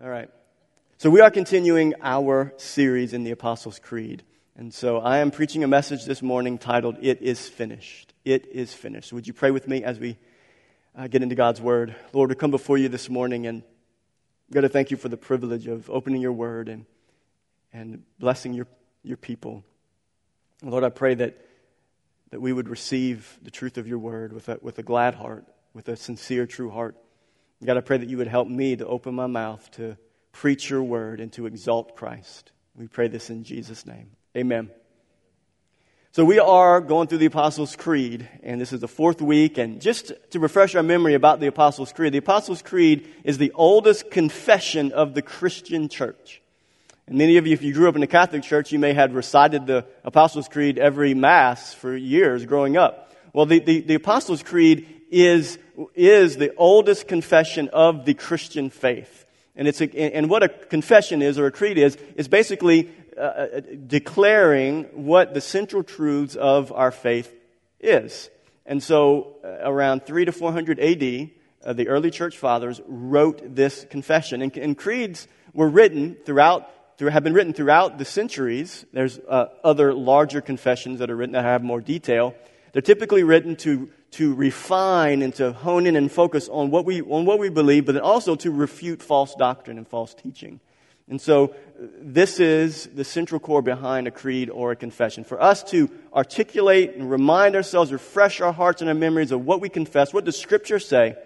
All right. So we are continuing our series in the Apostles' Creed. And so I am preaching a message this morning titled, It is Finished. It is Finished. Would you pray with me as we uh, get into God's Word? Lord, we come before you this morning and got to thank you for the privilege of opening your Word and, and blessing your, your people. Lord, I pray that, that we would receive the truth of your Word with a, with a glad heart, with a sincere, true heart. God, I pray that you would help me to open my mouth to preach your word and to exalt Christ. We pray this in Jesus' name. Amen. So we are going through the Apostles' Creed, and this is the fourth week. And just to refresh our memory about the Apostles' Creed, the Apostles' Creed is the oldest confession of the Christian church. And many of you, if you grew up in the Catholic Church, you may have recited the Apostles' Creed every Mass for years growing up. Well, the, the, the Apostles' Creed is, is the oldest confession of the Christian faith. And, it's a, and what a confession is, or a creed is, is basically uh, uh, declaring what the central truths of our faith is. And so, uh, around 3 to 400 AD, uh, the early church fathers wrote this confession. And, and creeds were written throughout, through, have been written throughout the centuries. There's uh, other larger confessions that are written that have more detail. They're typically written to to refine and to hone in and focus on what we, on what we believe, but then also to refute false doctrine and false teaching. And so, uh, this is the central core behind a creed or a confession. For us to articulate and remind ourselves, refresh our hearts and our memories of what we confess, what does Scripture say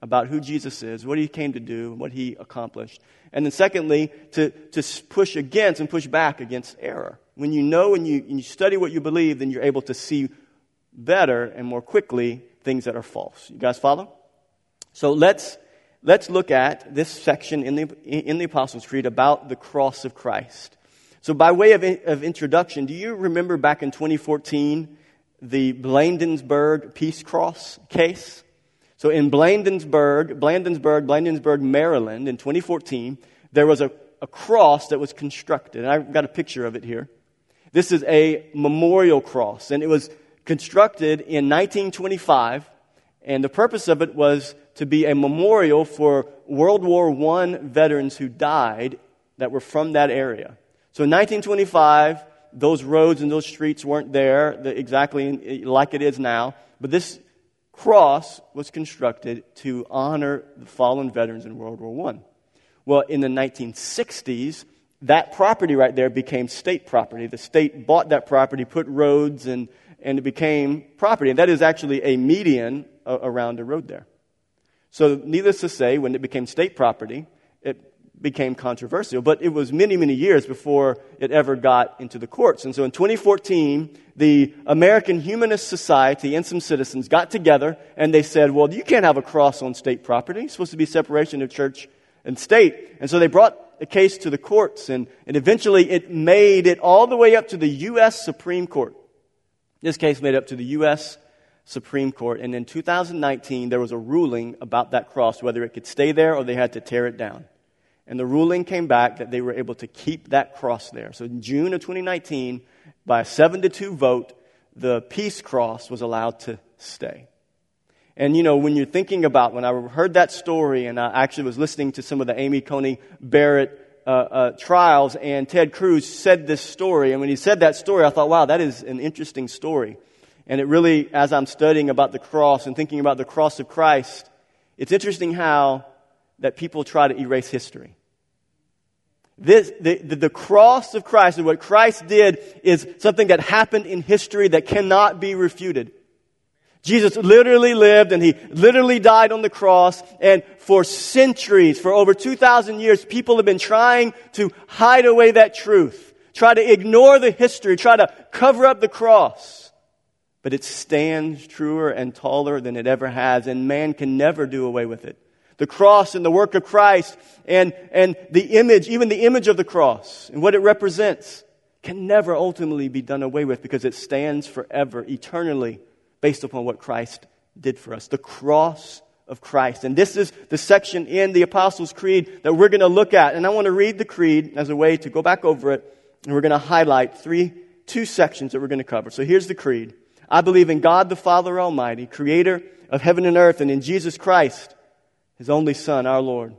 about who Jesus is, what he came to do, what he accomplished. And then, secondly, to, to push against and push back against error. When you know and you, and you study what you believe, then you're able to see better and more quickly things that are false. You guys follow? So let's, let's look at this section in the, in the Apostles' Creed about the cross of Christ. So, by way of, of introduction, do you remember back in 2014 the Bladensburg Peace Cross case? So, in Bladensburg, Bladensburg, Bladensburg, Maryland, in 2014, there was a, a cross that was constructed. And I've got a picture of it here. This is a memorial cross, and it was constructed in 1925, and the purpose of it was to be a memorial for World War I veterans who died that were from that area. So in 1925, those roads and those streets weren't there exactly like it is now, but this cross was constructed to honor the fallen veterans in World War I. Well, in the 1960s, that property right there became state property. The state bought that property, put roads and and it became property. And that is actually a median uh, around a road there. So, needless to say, when it became state property, it became controversial. But it was many, many years before it ever got into the courts. And so in 2014, the American Humanist Society and some citizens got together and they said, well, you can't have a cross on state property. It's supposed to be separation of church and state. And so they brought a case to the courts and, and eventually it made it all the way up to the U.S. Supreme Court. This case made it up to the U.S. Supreme Court, and in 2019, there was a ruling about that cross, whether it could stay there or they had to tear it down. And the ruling came back that they were able to keep that cross there. So in June of 2019, by a 7 to 2 vote, the peace cross was allowed to stay. And you know, when you're thinking about, when I heard that story and I actually was listening to some of the Amy Coney Barrett uh, uh, trials, and Ted Cruz said this story. And when he said that story, I thought, wow, that is an interesting story. And it really, as I'm studying about the cross and thinking about the cross of Christ, it's interesting how that people try to erase history. This, the, the, the, cross of Christ and what Christ did is something that happened in history that cannot be refuted. Jesus literally lived and he literally died on the cross. And for centuries, for over 2,000 years, people have been trying to hide away that truth, try to ignore the history, try to cover up the cross. But it stands truer and taller than it ever has, and man can never do away with it. The cross and the work of Christ and, and the image, even the image of the cross and what it represents, can never ultimately be done away with because it stands forever, eternally based upon what Christ did for us. The cross of Christ. And this is the section in the Apostles' Creed that we're going to look at. And I want to read the creed as a way to go back over it. And we're going to highlight three, two sections that we're going to cover. So here's the creed. I believe in God the Father Almighty, creator of heaven and earth, and in Jesus Christ, his only Son, our Lord.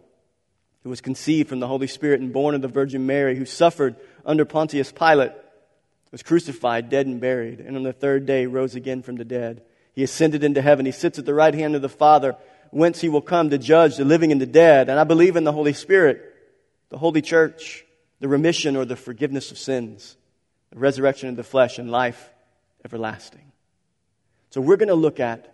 who was conceived from the Holy Spirit and born of the Virgin Mary, who suffered under Pontius Pilate, was crucified, dead, and buried, and on the third day rose again from the dead. He ascended into heaven. He sits at the right hand of the Father, whence he will come to judge the living and the dead. And I believe in the Holy Spirit, the Holy Church, the remission or the forgiveness of sins, the resurrection of the flesh, and life everlasting. So we're going to look at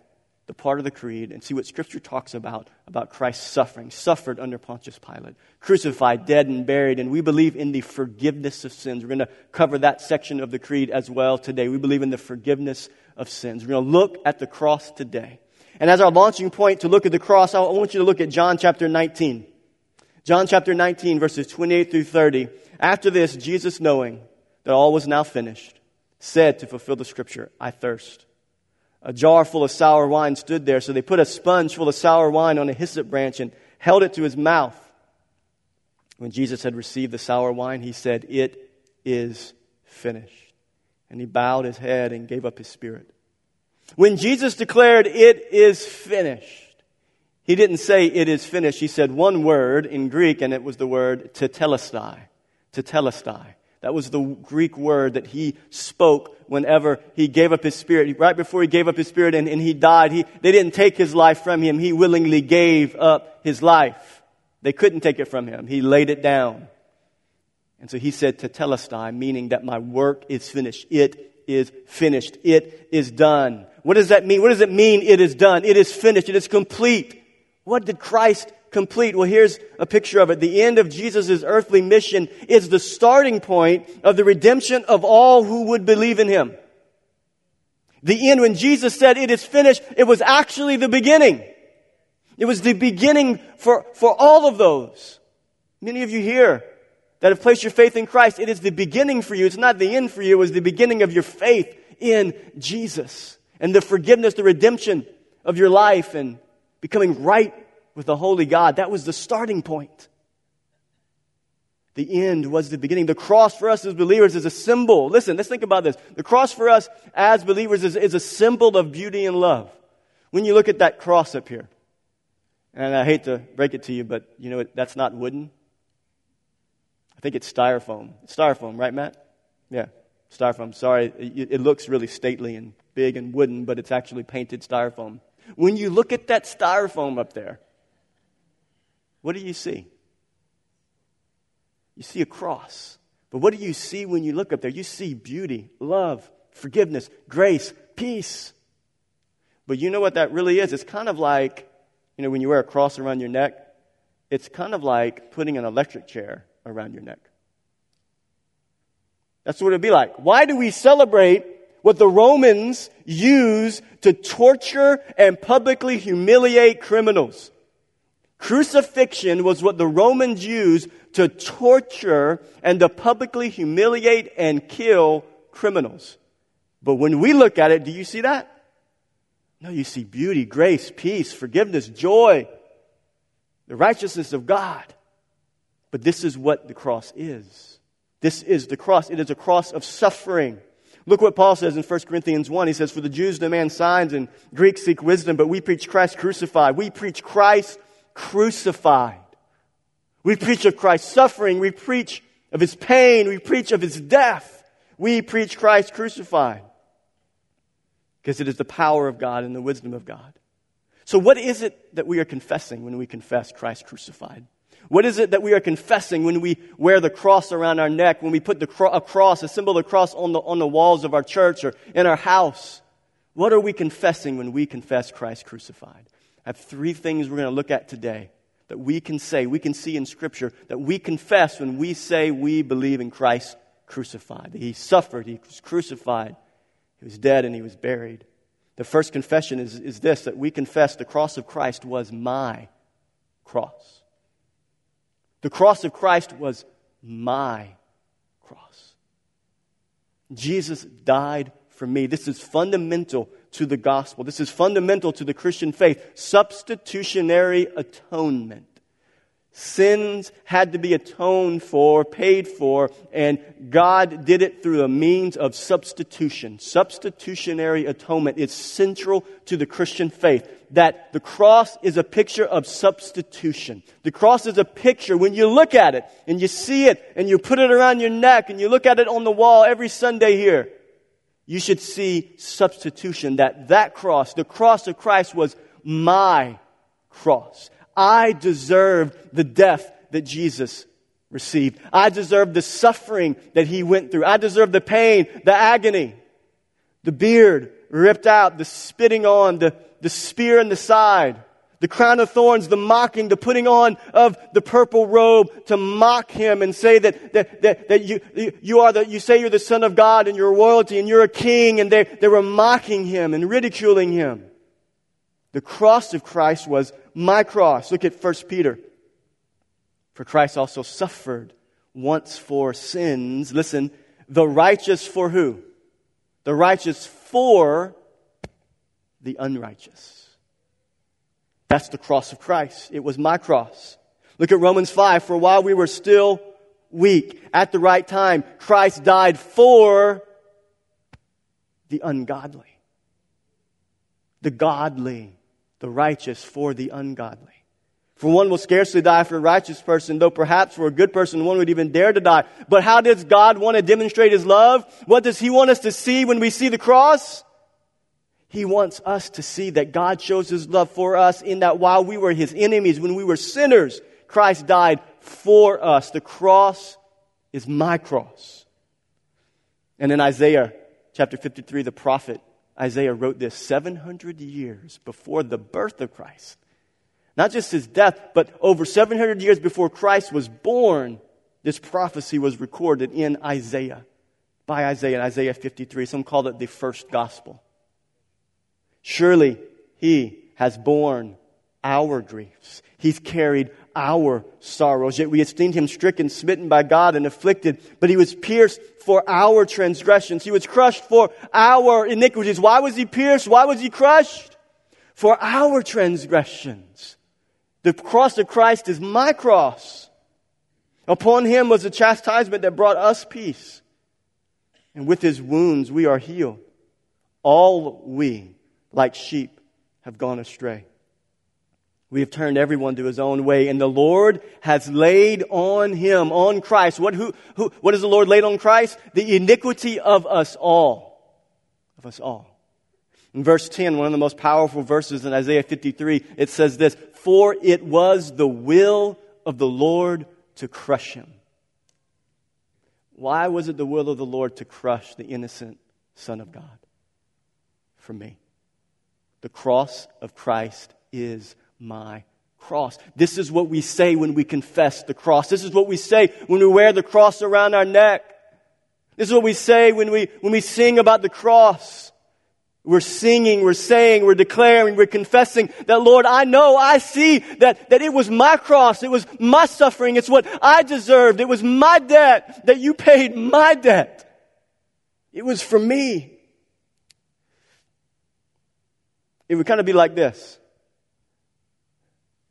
the part of the creed and see what Scripture talks about, about Christ's suffering, suffered under Pontius Pilate, crucified, dead, and buried. And we believe in the forgiveness of sins. We're going to cover that section of the creed as well today. We believe in the forgiveness of sins. We're going to look at the cross today. And as our launching point to look at the cross, I want you to look at John chapter 19. John chapter 19, verses 28 through 30. After this, Jesus, knowing that all was now finished, said to fulfill the scripture, I thirst a jar full of sour wine stood there, so they put a sponge full of sour wine on a hyssop branch and held it to his mouth. When Jesus had received the sour wine, he said, It is finished. And he bowed his head and gave up his spirit. When Jesus declared, It is finished, he didn't say, It is finished. He said one word in Greek, and it was the word tetelestai. Tetelestai. That was the Greek word that he spoke whenever he gave up his spirit. Right before he gave up his spirit and, and he died, he, they didn't take his life from him. He willingly gave up his life. They couldn't take it from him. He laid it down. And so he said tetelestai, meaning that my work is finished. It is finished. It is done. What does that mean? What does it mean it is done? It is finished. It is complete. What did Christ complete? Well, here's a picture of it. The end of Jesus' earthly mission is the starting point of the redemption of all who would believe in him. The end, when Jesus said it is finished, it was actually the beginning. It was the beginning for, for all of those. Many of you here that have placed your faith in Christ, it is the beginning for you. It's not the end for you. It was the beginning of your faith in Jesus and the forgiveness, the redemption of your life and becoming right with the holy God. That was the starting point. The end was the beginning. The cross for us as believers is a symbol. Listen, let's think about this. The cross for us as believers is, is a symbol of beauty and love. When you look at that cross up here, and I hate to break it to you, but you know, that's not wooden. I think it's styrofoam. It's styrofoam, right, Matt? Yeah, styrofoam. Sorry, it, it looks really stately and big and wooden, but it's actually painted styrofoam. When you look at that styrofoam up there, what do you see? You see a cross. But what do you see when you look up there? You see beauty, love, forgiveness, grace, peace. But you know what that really is? It's kind of like, you know, when you wear a cross around your neck, it's kind of like putting an electric chair around your neck. That's what it'd be like. Why do we celebrate what the Romans use to torture and publicly humiliate criminals? Crucifixion was what the Romans used to torture and to publicly humiliate and kill criminals. But when we look at it, do you see that? No, you see beauty, grace, peace, forgiveness, joy, the righteousness of God. But this is what the cross is. This is the cross. It is a cross of suffering. Look what Paul says in 1 Corinthians 1. He says, For the Jews demand signs and Greeks seek wisdom, but we preach Christ crucified. We preach Christ crucified. We preach of Christ's suffering. We preach of his pain. We preach of his death. We preach Christ crucified. Because it is the power of God and the wisdom of God. So, what is it that we are confessing when we confess Christ crucified? What is it that we are confessing when we wear the cross around our neck, when we put the cro- a cross, a symbol of the cross on the, on the walls of our church or in our house? What are we confessing when we confess Christ crucified? I have three things we're going to look at today that we can say, we can see in Scripture, that we confess when we say we believe in Christ crucified. He suffered, He was crucified, He was dead, and He was buried. The first confession is, is this that we confess the cross of Christ was my cross. The cross of Christ was my cross. Jesus died for me. This is fundamental to the gospel. This is fundamental to the Christian faith. Substitutionary atonement. Sins had to be atoned for, paid for, and God did it through a means of substitution. Substitutionary atonement is central to the Christian faith. That the cross is a picture of substitution. The cross is a picture when you look at it and you see it and you put it around your neck and you look at it on the wall every Sunday here. You should see substitution. That that cross, the cross of Christ was my cross. I deserved the death that Jesus received. I deserved the suffering that he went through. I deserved the pain, the agony, the beard ripped out, the spitting on, the, the spear in the side, the crown of thorns, the mocking, the putting on of the purple robe to mock him and say that, that, that, that you, you are the, you say you're the son of God and you're royalty and you're a king and they, they were mocking him and ridiculing him. The cross of Christ was my cross. Look at 1 Peter. For Christ also suffered once for sins. Listen, the righteous for who? The righteous for the unrighteous. That's the cross of Christ. It was my cross. Look at Romans 5. For while we were still weak, at the right time, Christ died for the ungodly. The godly the righteous for the ungodly. For one will scarcely die for a righteous person, though perhaps for a good person one would even dare to die. But how does God want to demonstrate His love? What does He want us to see when we see the cross? He wants us to see that God shows His love for us in that while we were His enemies, when we were sinners, Christ died for us. The cross is my cross. And in Isaiah chapter 53, the prophet Isaiah wrote this 700 years before the birth of Christ. Not just his death, but over 700 years before Christ was born, this prophecy was recorded in Isaiah, by Isaiah in Isaiah 53. Some call it the first gospel. Surely he has borne our griefs. He's carried our sorrows. Yet we esteemed him stricken, smitten by God, and afflicted. But he was pierced for our transgressions. He was crushed for our iniquities. Why was he pierced? Why was he crushed? For our transgressions. The cross of Christ is my cross. Upon him was the chastisement that brought us peace. And with his wounds we are healed. All we, like sheep, have gone astray. We have turned everyone to his own way, and the Lord has laid on him, on Christ. What, who, who, what has the Lord laid on Christ? The iniquity of us all. Of us all. In verse 10, one of the most powerful verses in Isaiah 53, it says this For it was the will of the Lord to crush him. Why was it the will of the Lord to crush the innocent Son of God? For me. The cross of Christ is my cross. This is what we say when we confess the cross. This is what we say when we wear the cross around our neck. This is what we say when we, when we sing about the cross. We're singing, we're saying, we're declaring, we're confessing that, Lord, I know, I see that, that it was my cross, it was my suffering, it's what I deserved, it was my debt, that you paid my debt. It was for me. It would kind of be like this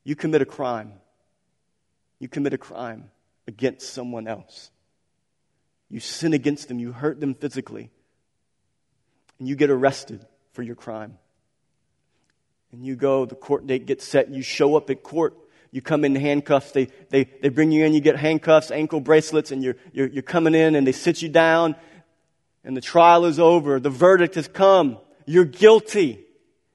you commit a crime. You commit a crime against someone else. You sin against them, you hurt them physically, and you get arrested for your crime. And you go, the court date gets set, you show up at court, you come in handcuffs, they, they, they bring you in, you get handcuffs, ankle bracelets, and you're, you're, you're coming in, and they sit you down, and the trial is over, the verdict has come, you're guilty.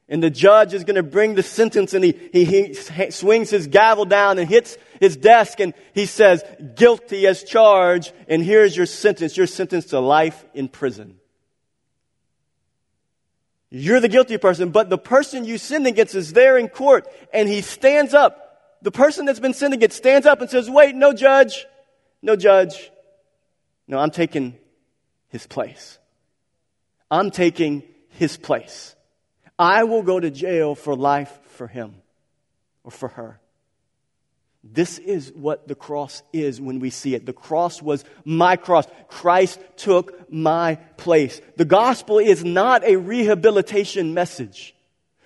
And the judge is going to bring the sentence and he, he, he, swings his gavel down and hits his desk and he says, guilty as charged. And here's your sentence. You're sentenced to life in prison. You're the guilty person, but the person you sinned against is there in court and he stands up. The person that's been sinned against stands up and says, wait, no judge, no judge. No, I'm taking his place. I'm taking his place. I will go to jail for life for him or for her. This is what the cross is when we see it. The cross was my cross. Christ took my place. The gospel is not a rehabilitation message.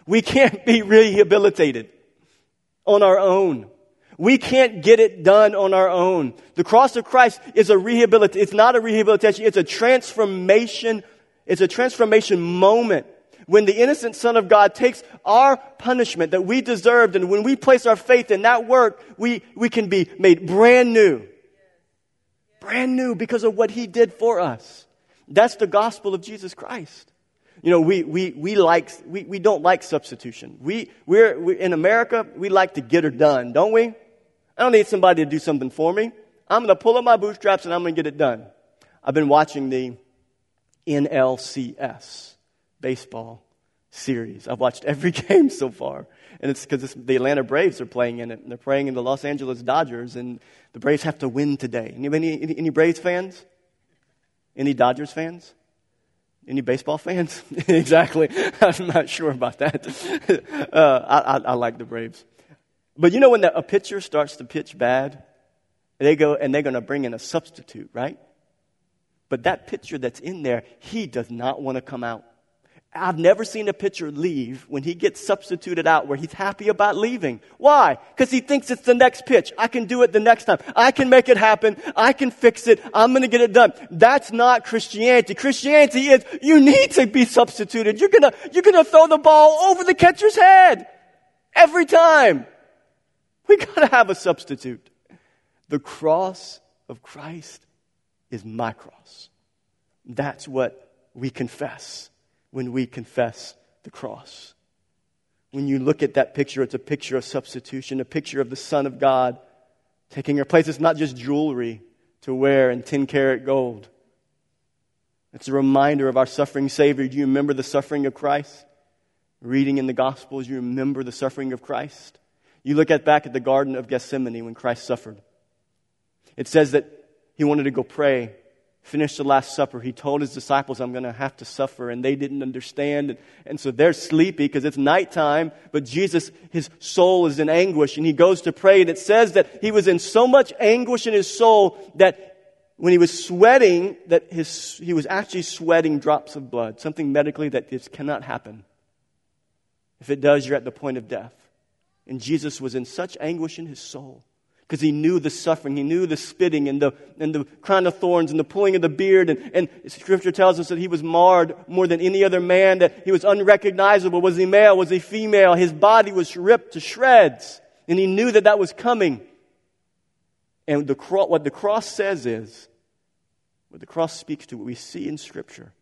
We can't be rehabilitated on our own. We can't get it done on our own. The cross of Christ is a rehabilitation. It's not a rehabilitation. It's a transformation. It's a transformation moment when the innocent Son of God takes our punishment that we deserved, and when we place our faith in that work, we, we can be made brand new. Brand new because of what He did for us. That's the gospel of Jesus Christ. You know, we, we, we, like, we, we don't like substitution. We, we're, we, in America, we like to get her done, don't we? I don't need somebody to do something for me. I'm going to pull up my bootstraps and I'm going to get it done. I've been watching the NLCS baseball series. I've watched every game so far. And it's because the Atlanta Braves are playing in it. And they're playing in the Los Angeles Dodgers. And the Braves have to win today. Any, any, any Braves fans? Any Dodgers fans? Any baseball fans? exactly. I'm not sure about that. Uh, I, I, I, like the Braves. But you know when the, a pitcher starts to pitch bad, they go and they're going to bring in a substitute, right? But that pitcher that's in there, he does not want to come out. I've never seen a pitcher leave when he gets substituted out where he's happy about leaving. Why? Because he thinks it's the next pitch. I can do it the next time. I can make it happen. I can fix it. I'm going to get it done. That's not Christianity. Christianity is you need to be substituted. You're going to, you're going to throw the ball over the catcher's head every time. We got to have a substitute. The cross of Christ is my cross. That's what we confess when we confess the cross. When you look at that picture, it's a picture of substitution, a picture of the Son of God taking your place. It's not just jewelry to wear in 10 karat gold. It's a reminder of our suffering Savior. Do you remember the suffering of Christ? Reading in the Gospels, you remember the suffering of Christ. You look at back at the Garden of Gethsemane when Christ suffered. It says that he wanted to go pray finished the Last Supper, he told his disciples, I'm going to have to suffer. And they didn't understand. And, and so they're sleepy because it's nighttime. But Jesus, his soul is in anguish. And he goes to pray. And it says that he was in so much anguish in his soul that when he was sweating, that his, he was actually sweating drops of blood. Something medically that this cannot happen. If it does, you're at the point of death. And Jesus was in such anguish in his soul because he knew the suffering. He knew the spitting and the, and the crown of thorns and the pulling of the beard. And, and scripture tells us that he was marred more than any other man, that he was unrecognizable. Was he male? Was he female? His body was ripped to shreds. And he knew that that was coming. And the, what the cross says is, what the cross speaks to, what we see in scripture,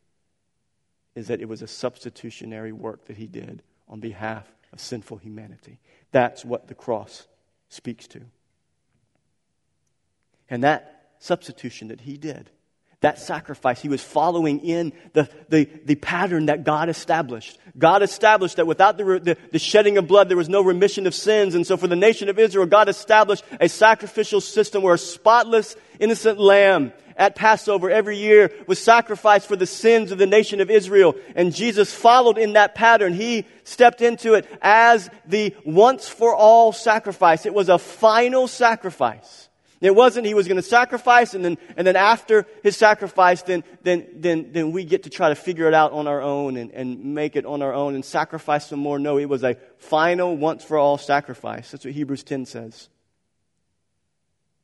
is that it was a substitutionary work that he did on behalf of sinful humanity. That's what the cross speaks to. And that substitution that he did, that sacrifice, he was following in the, the, the pattern that God established. God established that without the, the, the, shedding of blood, there was no remission of sins. And so for the nation of Israel, God established a sacrificial system where a spotless, innocent lamb at Passover every year was sacrificed for the sins of the nation of Israel. And Jesus followed in that pattern. He stepped into it as the once for all sacrifice. It was a final sacrifice. It wasn't he was going to sacrifice and then, and then after his sacrifice, then, then, then, then we get to try to figure it out on our own and, and make it on our own and sacrifice some more. No, it was a final, once for all sacrifice. That's what Hebrews 10 says.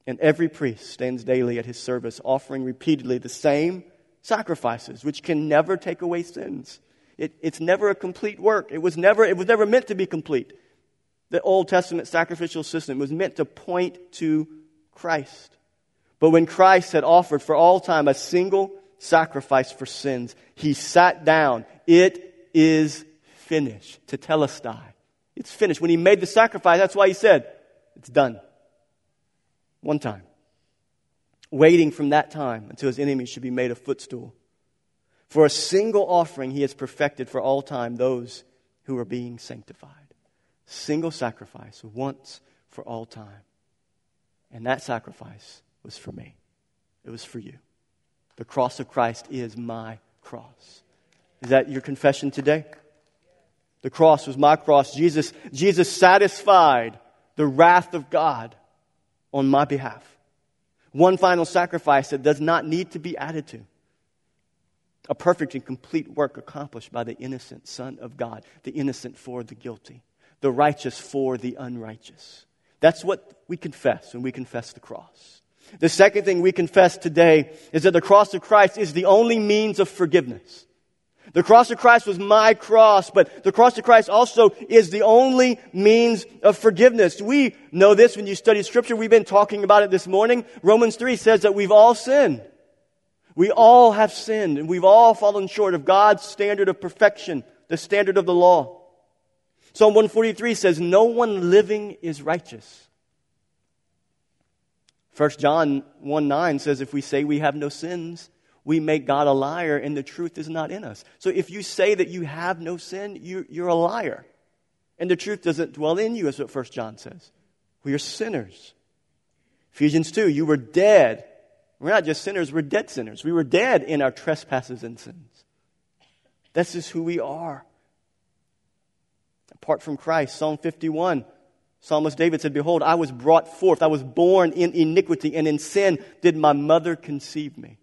And every priest stands daily at his service, offering repeatedly the same sacrifices, which can never take away sins. It, it's never a complete work. It was never, it was never meant to be complete. The Old Testament sacrificial system was meant to point to Christ. But when Christ had offered for all time a single sacrifice for sins, he sat down. It is finished. Tetelestai. It's finished. When he made the sacrifice, that's why he said, it's done. One time. Waiting from that time until his enemies should be made a footstool. For a single offering, he has perfected for all time those who are being sanctified. Single sacrifice, once for all time. And that sacrifice was for me, it was for you. The cross of Christ is my cross. Is that your confession today? The cross was my cross. Jesus, Jesus satisfied the wrath of God on my behalf. One final sacrifice that does not need to be added to. A perfect and complete work accomplished by the innocent Son of God, the innocent for the guilty, the righteous for the unrighteous That's what we confess when we confess the cross. The second thing we confess today is that the cross of Christ is the only means of forgiveness. The cross of Christ was my cross, but the cross of Christ also is the only means of forgiveness. We know this when you study scripture. We've been talking about it this morning. Romans 3 says that we've all sinned. We all have sinned and we've all fallen short of God's standard of perfection, the standard of the law. Psalm 143 says, No one living is righteous. 1 John 1 9 says, If we say we have no sins, we make God a liar and the truth is not in us. So if you say that you have no sin, you, you're a liar. And the truth doesn't dwell in you, is what 1 John says. We are sinners. Ephesians 2, you were dead. We're not just sinners, we're dead sinners. We were dead in our trespasses and sins. This is who we are. Apart from Christ, Psalm 51, Psalmist David said, Behold, I was brought forth, I was born in iniquity, and in sin did my mother conceive me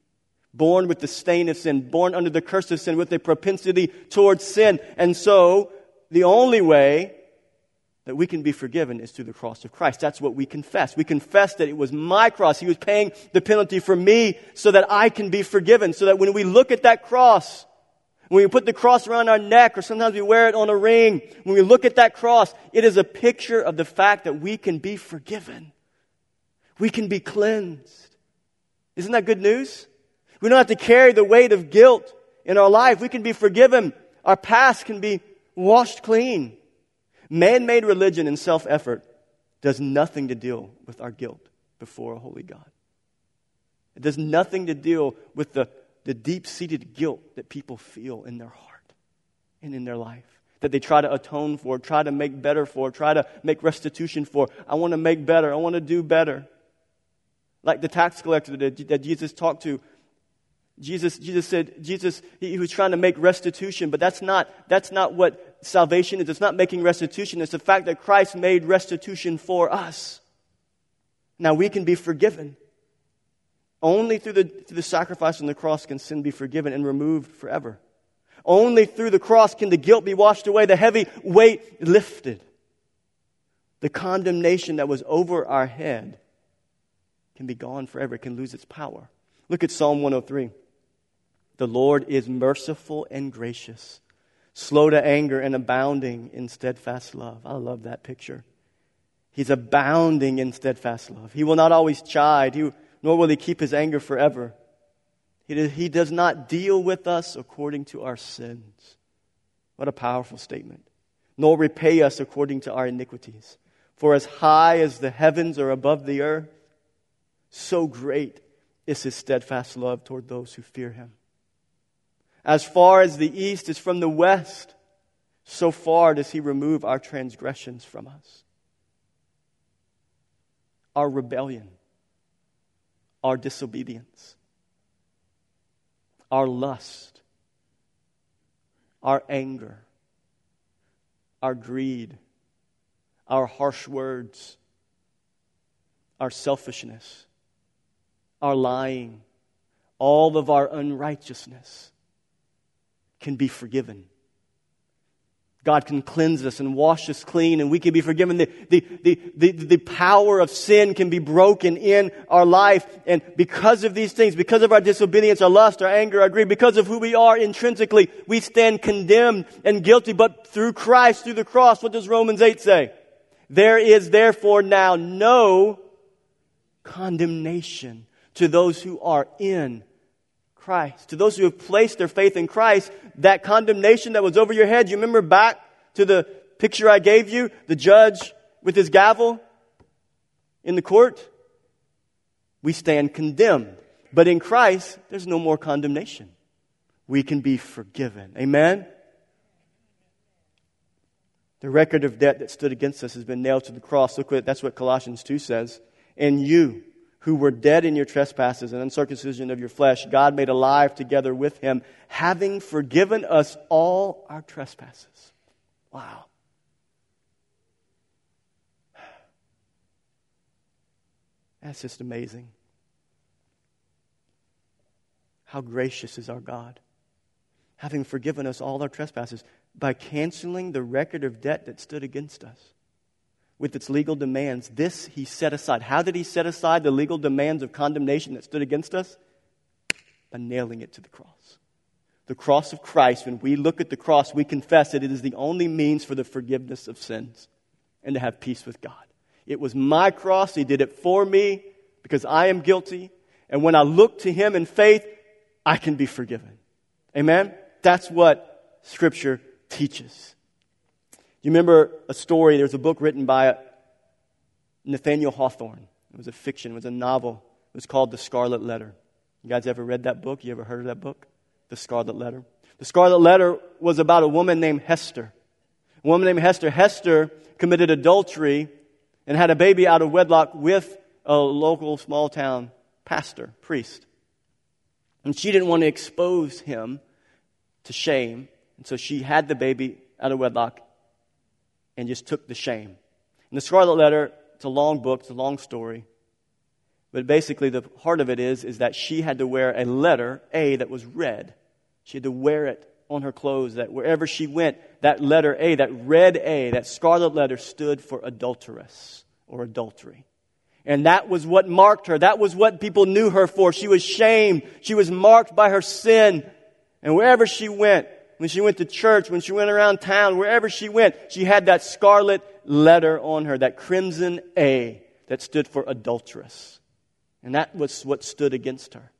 born with the stain of sin, born under the curse of sin, with a propensity towards sin. And so, the only way that we can be forgiven is through the cross of Christ. That's what we confess. We confess that it was my cross. He was paying the penalty for me so that I can be forgiven. So that when we look at that cross, when we put the cross around our neck, or sometimes we wear it on a ring, when we look at that cross, it is a picture of the fact that we can be forgiven. We can be cleansed. Isn't that good news? We don't have to carry the weight of guilt in our life. We can be forgiven. Our past can be washed clean. Man made religion and self effort does nothing to deal with our guilt before a holy God. It does nothing to deal with the, the deep seated guilt that people feel in their heart and in their life. That they try to atone for, try to make better for, try to make restitution for. I want to make better. I want to do better. Like the tax collector that, that Jesus talked to Jesus, Jesus said, Jesus, he, he was trying to make restitution, but that's not, that's not what salvation is. It's not making restitution. It's the fact that Christ made restitution for us. Now we can be forgiven. Only through the, through the sacrifice on the cross can sin be forgiven and removed forever. Only through the cross can the guilt be washed away, the heavy weight lifted. The condemnation that was over our head can be gone forever, it can lose its power. Look at Psalm 103. The Lord is merciful and gracious, slow to anger and abounding in steadfast love. I love that picture. He's abounding in steadfast love. He will not always chide, he, nor will he keep his anger forever. He, does not deal with us according to our sins. What a powerful statement. Nor repay us according to our iniquities. For as high as the heavens are above the earth, so great is his steadfast love toward those who fear him. As far as the east is from the west, so far does he remove our transgressions from us. Our rebellion, our disobedience, our lust, our anger, our greed, our harsh words, our selfishness, our lying, all of our unrighteousness can be forgiven. God can cleanse us and wash us clean, and we can be forgiven. The, the, the, the, the power of sin can be broken in our life. And because of these things, because of our disobedience, our lust, our anger, our greed, because of who we are intrinsically, we stand condemned and guilty. But through Christ, through the cross, what does Romans 8 say? There is therefore now no condemnation to those who are in Christ. To those who have placed their faith in Christ, that condemnation that was over your head, you remember back to the picture I gave you, the judge with his gavel in the court? We stand condemned. But in Christ, there's no more condemnation. We can be forgiven. Amen? The record of debt that stood against us has been nailed to the cross. Look what that's what Colossians 2 says. And you, who were dead in your trespasses and uncircumcision of your flesh, God made alive together with him, having forgiven us all our trespasses. Wow. That's just amazing. How gracious is our God, having forgiven us all our trespasses by canceling the record of debt that stood against us with its legal demands. This he set aside. How did he set aside the legal demands of condemnation that stood against us? By nailing it to the cross. The cross of Christ, when we look at the cross, we confess that it is the only means for the forgiveness of sins and to have peace with God. It was my cross. He did it for me because I am guilty. And when I look to Him in faith, I can be forgiven. Amen? That's what Scripture teaches. You remember a story? There's a book written by Nathaniel Hawthorne. It was a fiction, it was a novel. It was called The Scarlet Letter. You guys ever read that book? You ever heard of that book? The Scarlet Letter. The Scarlet Letter was about a woman named Hester. A woman named Hester. Hester committed adultery and had a baby out of wedlock with a local small town pastor, priest. And she didn't want to expose him to shame. And so she had the baby out of wedlock and just took the shame. And the Scarlet Letter, it's a long book, it's a long story. But basically, the heart of it is, is that she had to wear a letter, A, that was red. She had to wear it on her clothes, that wherever she went, that letter A, that red A, that scarlet letter stood for adulteress or adultery. And that was what marked her. That was what people knew her for. She was shamed. She was marked by her sin. And wherever she went, when she went to church, when she went around town, wherever she went, she had that scarlet letter on her, that crimson A that stood for adulteress. And that was what stood against her.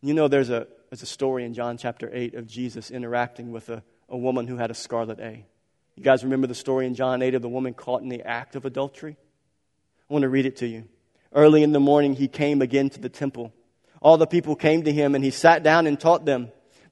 You know, there's a, there's a story in John chapter 8 of Jesus interacting with a, a woman who had a scarlet A. You guys remember the story in John 8 of the woman caught in the act of adultery? I want to read it to you. Early in the morning, he came again to the temple. All the people came to him, and he sat down and taught them.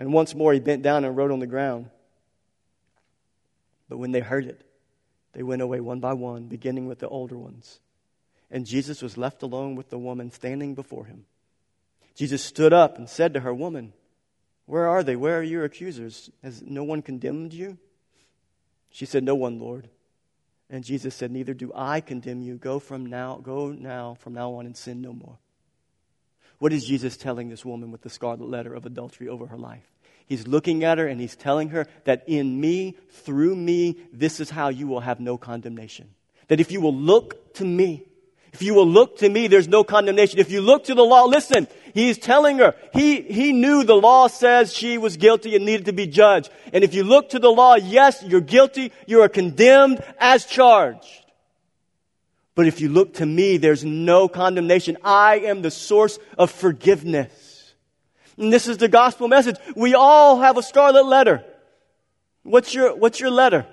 And once more he bent down and wrote on the ground. But when they heard it, they went away one by one, beginning with the older ones. And Jesus was left alone with the woman standing before him. Jesus stood up and said to her, Woman, where are they? Where are your accusers? Has no one condemned you? She said, No one, Lord. And Jesus said, Neither do I condemn you. Go from now, go now, from now on, and sin no more. What is Jesus telling this woman with the scarlet letter of adultery over her life? He's looking at her and he's telling her that in me, through me, this is how you will have no condemnation. That if you will look to me, if you will look to me, there's no condemnation. If you look to the law, listen, he's telling her, he, he knew the law says she was guilty and needed to be judged. And if you look to the law, yes, you're guilty, you are condemned as charged. But if you look to me, there's no condemnation. I am the source of forgiveness. And this is the gospel message. We all have a scarlet letter. What's your, what's your letter?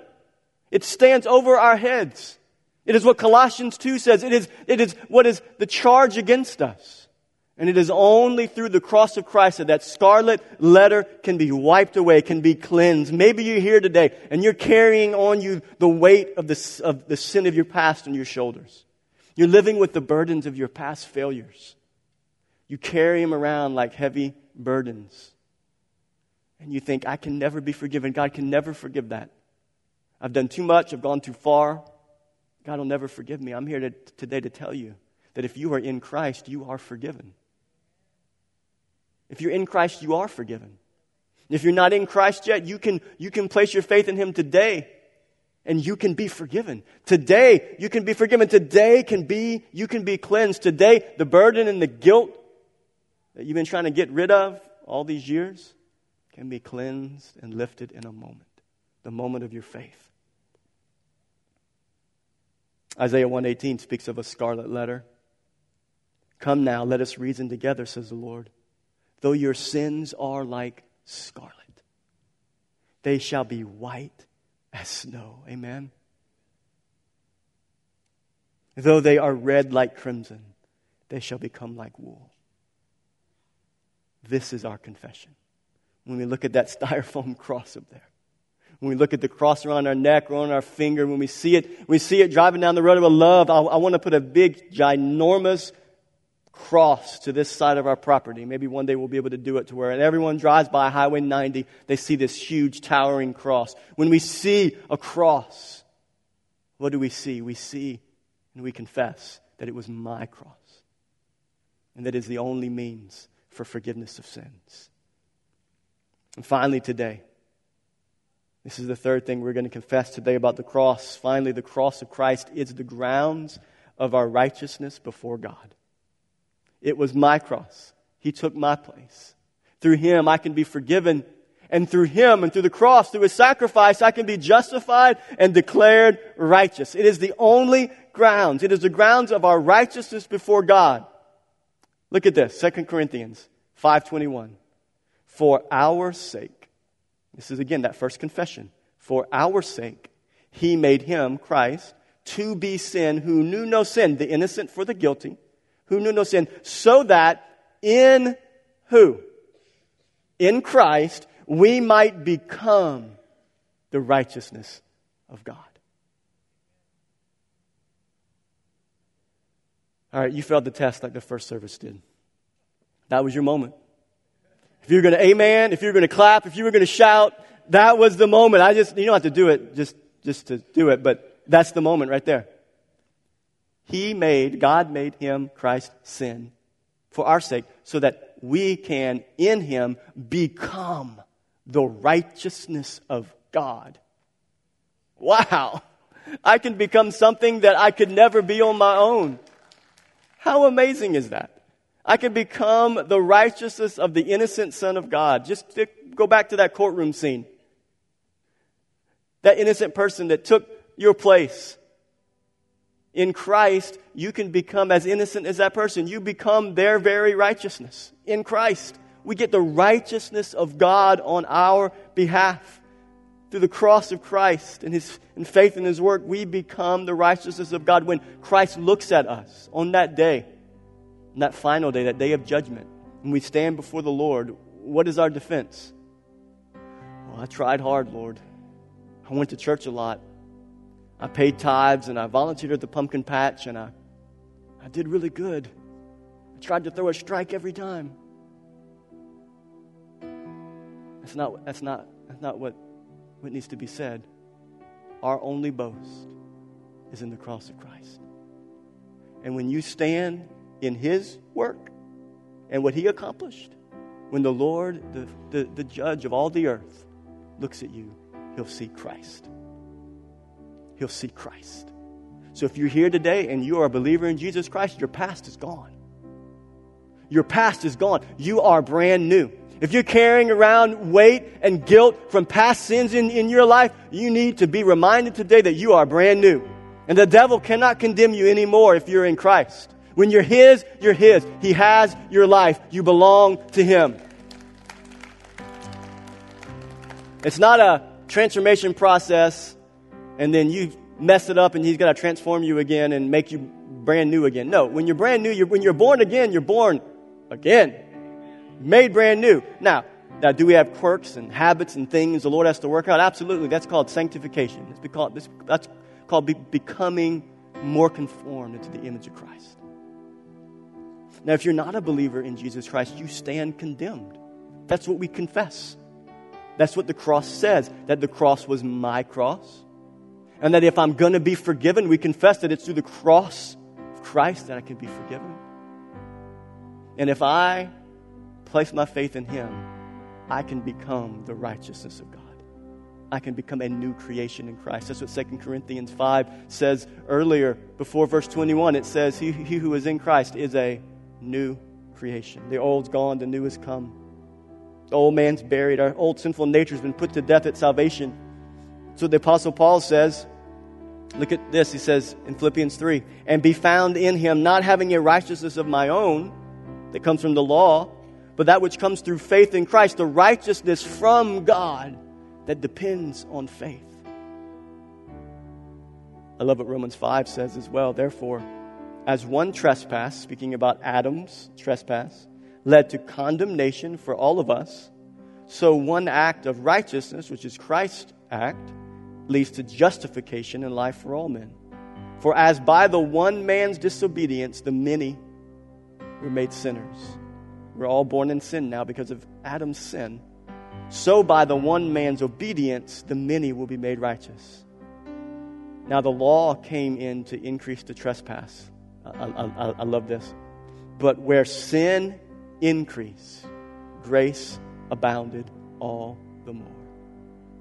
It stands over our heads. It is what Colossians 2 says. It is, it is what is the charge against us. And it is only through the cross of Christ that that scarlet letter can be wiped away, can be cleansed. Maybe you're here today and you're carrying on you the weight of the, of the sin of your past on your shoulders. You're living with the burdens of your past failures. You carry them around like heavy burdens. And you think, I can never be forgiven. God can never forgive that. I've done too much. I've gone too far. God will never forgive me. I'm here to, today to tell you that if you are in Christ, you are forgiven. If you're in Christ, you are forgiven. If you're not in Christ yet, you can, you can place your faith in Him today and you can be forgiven. Today, you can be forgiven. Today can be, you can be cleansed. Today, the burden and the guilt that you've been trying to get rid of all these years can be cleansed and lifted in a moment. The moment of your faith. Isaiah 118 speaks of a scarlet letter. Come now, let us reason together, says the Lord. Though your sins are like scarlet, they shall be white as snow. Amen. Though they are red like crimson, they shall become like wool. This is our confession. When we look at that styrofoam cross up there, When we look at the cross around our neck or on our finger, when we see it, we see it driving down the road of love. I, I want to put a big, ginormous cross to this side of our property. Maybe one day we'll be able to do it to where everyone drives by Highway 90, they see this huge towering cross. When we see a cross, what do we see? We see and we confess that it was my cross and that is the only means for forgiveness of sins. And finally, today, this is the third thing we're going to confess today about the cross. Finally, the cross of Christ is the grounds of our righteousness before God. It was my cross. He took my place. Through him, I can be forgiven. And through him and through the cross, through his sacrifice, I can be justified and declared righteous. It is the only grounds. It is the grounds of our righteousness before God. Look at this, 2 Corinthians 5:21. For our sake. This is again that first confession. For our sake, he made him, Christ, to be sin who knew no sin, the innocent for the guilty who knew no sin, so that in who? In Christ, we might become the righteousness of God. All right, you failed the test like the first service did. That was your moment. If you're going to amen, if you're going to clap, if you were going to shout, that was the moment. I just, you don't have to do it just, just to do it, but that's the moment right there. He made, God made him, Christ, sin for our sake, so that we can, in him, become the righteousness of God. Wow! I can become something that I could never be on my own. How amazing is that? I can become the righteousness of the innocent Son of God. Just to go back to that courtroom scene. That innocent person that took your place in Christ, you can become as innocent as that person. You become their very righteousness in Christ. We get the righteousness of God on our behalf. Through the cross of Christ and his and faith in his work, we become the righteousness of God. When Christ looks at us on that day, on that final day, that day of judgment, and we stand before the Lord, what is our defense? Well, I tried hard, Lord. I went to church a lot. I paid tithes and I volunteered at the pumpkin patch and I, I did really good. I tried to throw a strike every time. That's not, that's not, that's not what, what needs to be said. Our only boast is in the cross of Christ. And when you stand in His work and what He accomplished, when the Lord, the, the, the judge of all the earth, looks at you, He'll see Christ he'll see Christ. So if you're here today and you are a believer in Jesus Christ, your past is gone. Your past is gone. You are brand new. If you're carrying around weight and guilt from past sins in, in your life, you need to be reminded today that you are brand new. And the devil cannot condemn you anymore if you're in Christ. When you're His, you're His. He has your life. You belong to Him. It's not a transformation process and then you mess it up and he's going to transform you again and make you brand new again. No, when you're brand new, you're, when you're born again, you're born again. Made brand new. Now, now, do we have quirks and habits and things the Lord has to work out? Absolutely. That's called sanctification. It's called, that's called be, becoming more conformed into the image of Christ. Now, if you're not a believer in Jesus Christ, you stand condemned. That's what we confess. That's what the cross says, that the cross was my cross and that if I'm going to be forgiven, we confess that it's through the cross of Christ that I can be forgiven. And if I place my faith in Him, I can become the righteousness of God. I can become a new creation in Christ. That's what 2 Corinthians 5 says earlier, before verse 21. It says, He, he who is in Christ is a new creation. The old's gone, the new has come. The old man's buried. Our old sinful nature has been put to death at salvation. So the Apostle Paul says. Look at this. He says in Philippians 3 and be found in him, not having a righteousness of my own that comes from the law, but that which comes through faith in Christ, the righteousness from God that depends on faith. I love what Romans 5 says as well. Therefore, as one trespass, speaking about Adam's trespass, led to condemnation for all of us, so one act of righteousness, which is Christ's act leads to justification and life for all men. For as by the one man's disobedience the many were made sinners. We're all born in sin now because of Adam's sin. So by the one man's obedience the many will be made righteous. Now the law came in to increase the trespass. I, I, I love this. But where sin increased, grace abounded all the more.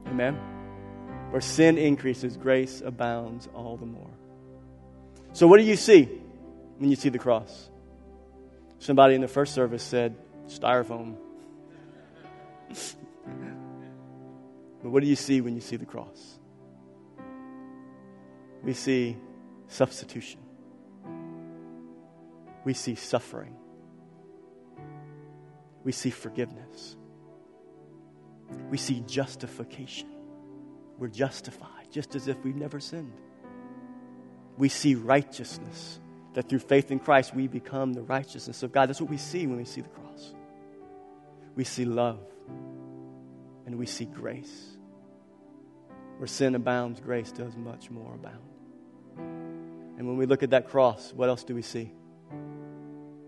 Amen? Where sin increases, grace abounds all the more. So, what do you see when you see the cross? Somebody in the first service said, styrofoam. but what do you see when you see the cross? We see substitution, we see suffering, we see forgiveness, we see justification. We're justified just as if we've never sinned. We see righteousness, that through faith in Christ we become the righteousness of God. That's what we see when we see the cross. We see love and we see grace. Where sin abounds, grace does much more abound. And when we look at that cross, what else do we see?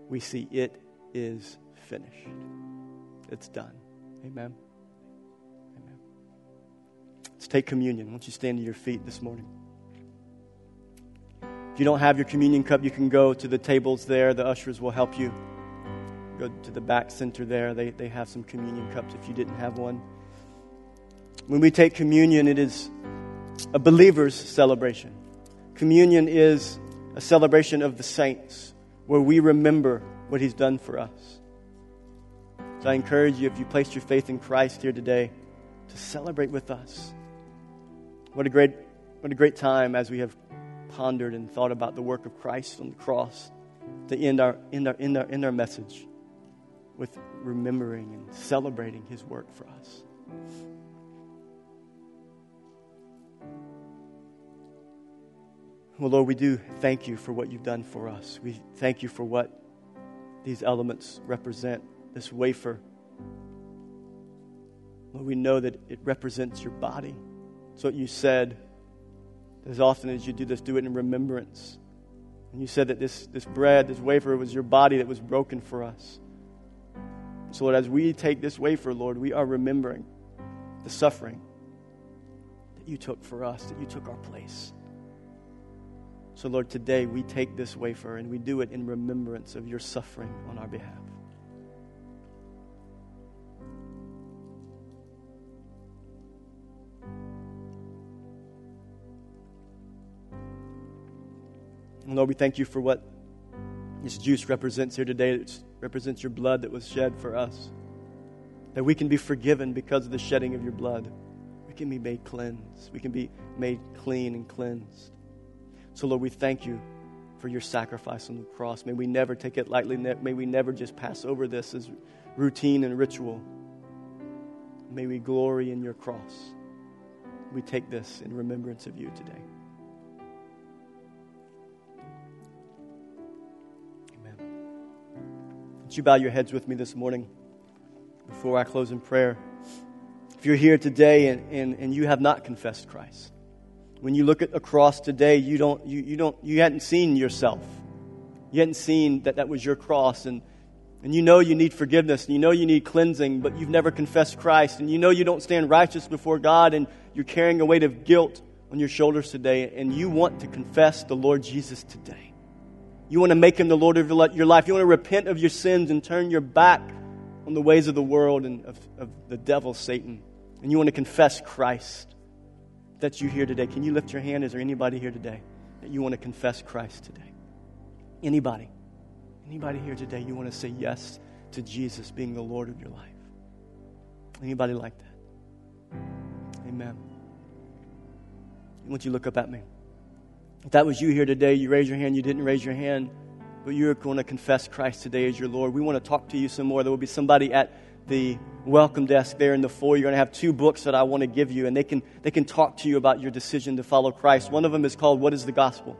We see it is finished. It's done. Amen. Amen. Let's take communion. Won't you stand to your feet this morning? You don't have your communion cup, you can go to the tables there. The ushers will help you. Go to the back center there. They, they have some communion cups if you didn't have one. When we take communion, it is a believer's celebration. Communion is a celebration of the saints where we remember what he's done for us. So I encourage you, if you placed your faith in Christ here today, to celebrate with us. What a great, what a great time as we have pondered and thought about the work of Christ on the cross to end our, end our, end our, end our message with remembering and celebrating his work for us. Well, Lord, we do thank you for what you've done for us. We thank you for what these elements represent this wafer. Lord, we know that it represents your body. It's what you said. As often as you do this, do it in remembrance. And you said that this, this bread, this wafer, was your body that was broken for us. So, Lord, as we take this wafer, Lord, we are remembering the suffering that you took for us, that you took our place. So, Lord, today we take this wafer and we do it in remembrance of your suffering on our behalf. And Lord, we thank you for what this juice represents here today. It represents your blood that was shed for us. That we can be forgiven because of the shedding of your blood. We can be made cleansed. We can be made clean and cleansed. So, Lord, we thank you for your sacrifice on the cross. May we never take it lightly. May we never just pass over this as routine and ritual. May we glory in your cross. We take this in remembrance of you today. Would you bow your heads with me this morning before I close in prayer? If you're here today and, and, and you have not confessed Christ, when you look at a cross today, you don't you, you don't you hadn't seen yourself. You hadn't seen that that was your cross and and you know you need forgiveness and you know you need cleansing, but you've never confessed Christ and you know you don't stand righteous before God and you're carrying a weight of guilt on your shoulders today and you want to confess the Lord Jesus today. You want to make him the Lord of your life. You want to repent of your sins and turn your back on the ways of the world and of, of the devil, Satan. And you want to confess Christ. That's you here today. Can you lift your hand? Is there anybody here today that you want to confess Christ today? Anybody? Anybody here today you want to say yes to Jesus being the Lord of your life? Anybody like that? Amen. I want you to look up at me. If that was you here today, you raised your hand, you didn't raise your hand, but you're going to confess Christ today as your Lord. We want to talk to you some more. There will be somebody at the welcome desk there in the foyer. You're going to have two books that I want to give you, and they can, they can talk to you about your decision to follow Christ. One of them is called What is the Gospel?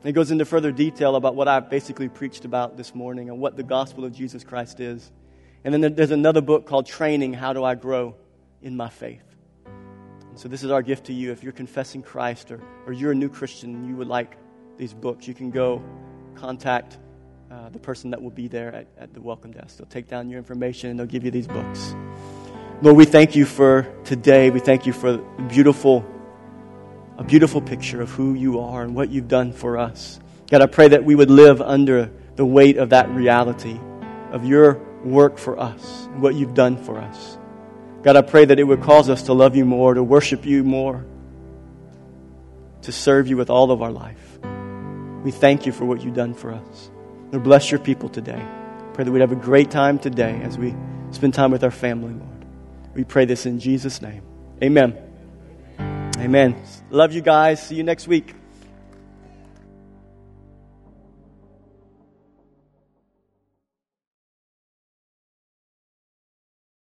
And it goes into further detail about what I basically preached about this morning and what the gospel of Jesus Christ is. And then there's another book called Training How Do I Grow in My Faith? So, this is our gift to you. If you're confessing Christ or, or you're a new Christian and you would like these books, you can go contact uh, the person that will be there at, at the welcome desk. They'll take down your information and they'll give you these books. Lord, we thank you for today. We thank you for beautiful, a beautiful picture of who you are and what you've done for us. God, I pray that we would live under the weight of that reality, of your work for us, and what you've done for us. God, I pray that it would cause us to love you more, to worship you more, to serve you with all of our life. We thank you for what you've done for us. Lord, bless your people today. Pray that we'd have a great time today as we spend time with our family, Lord. We pray this in Jesus' name. Amen. Amen. Love you guys. See you next week.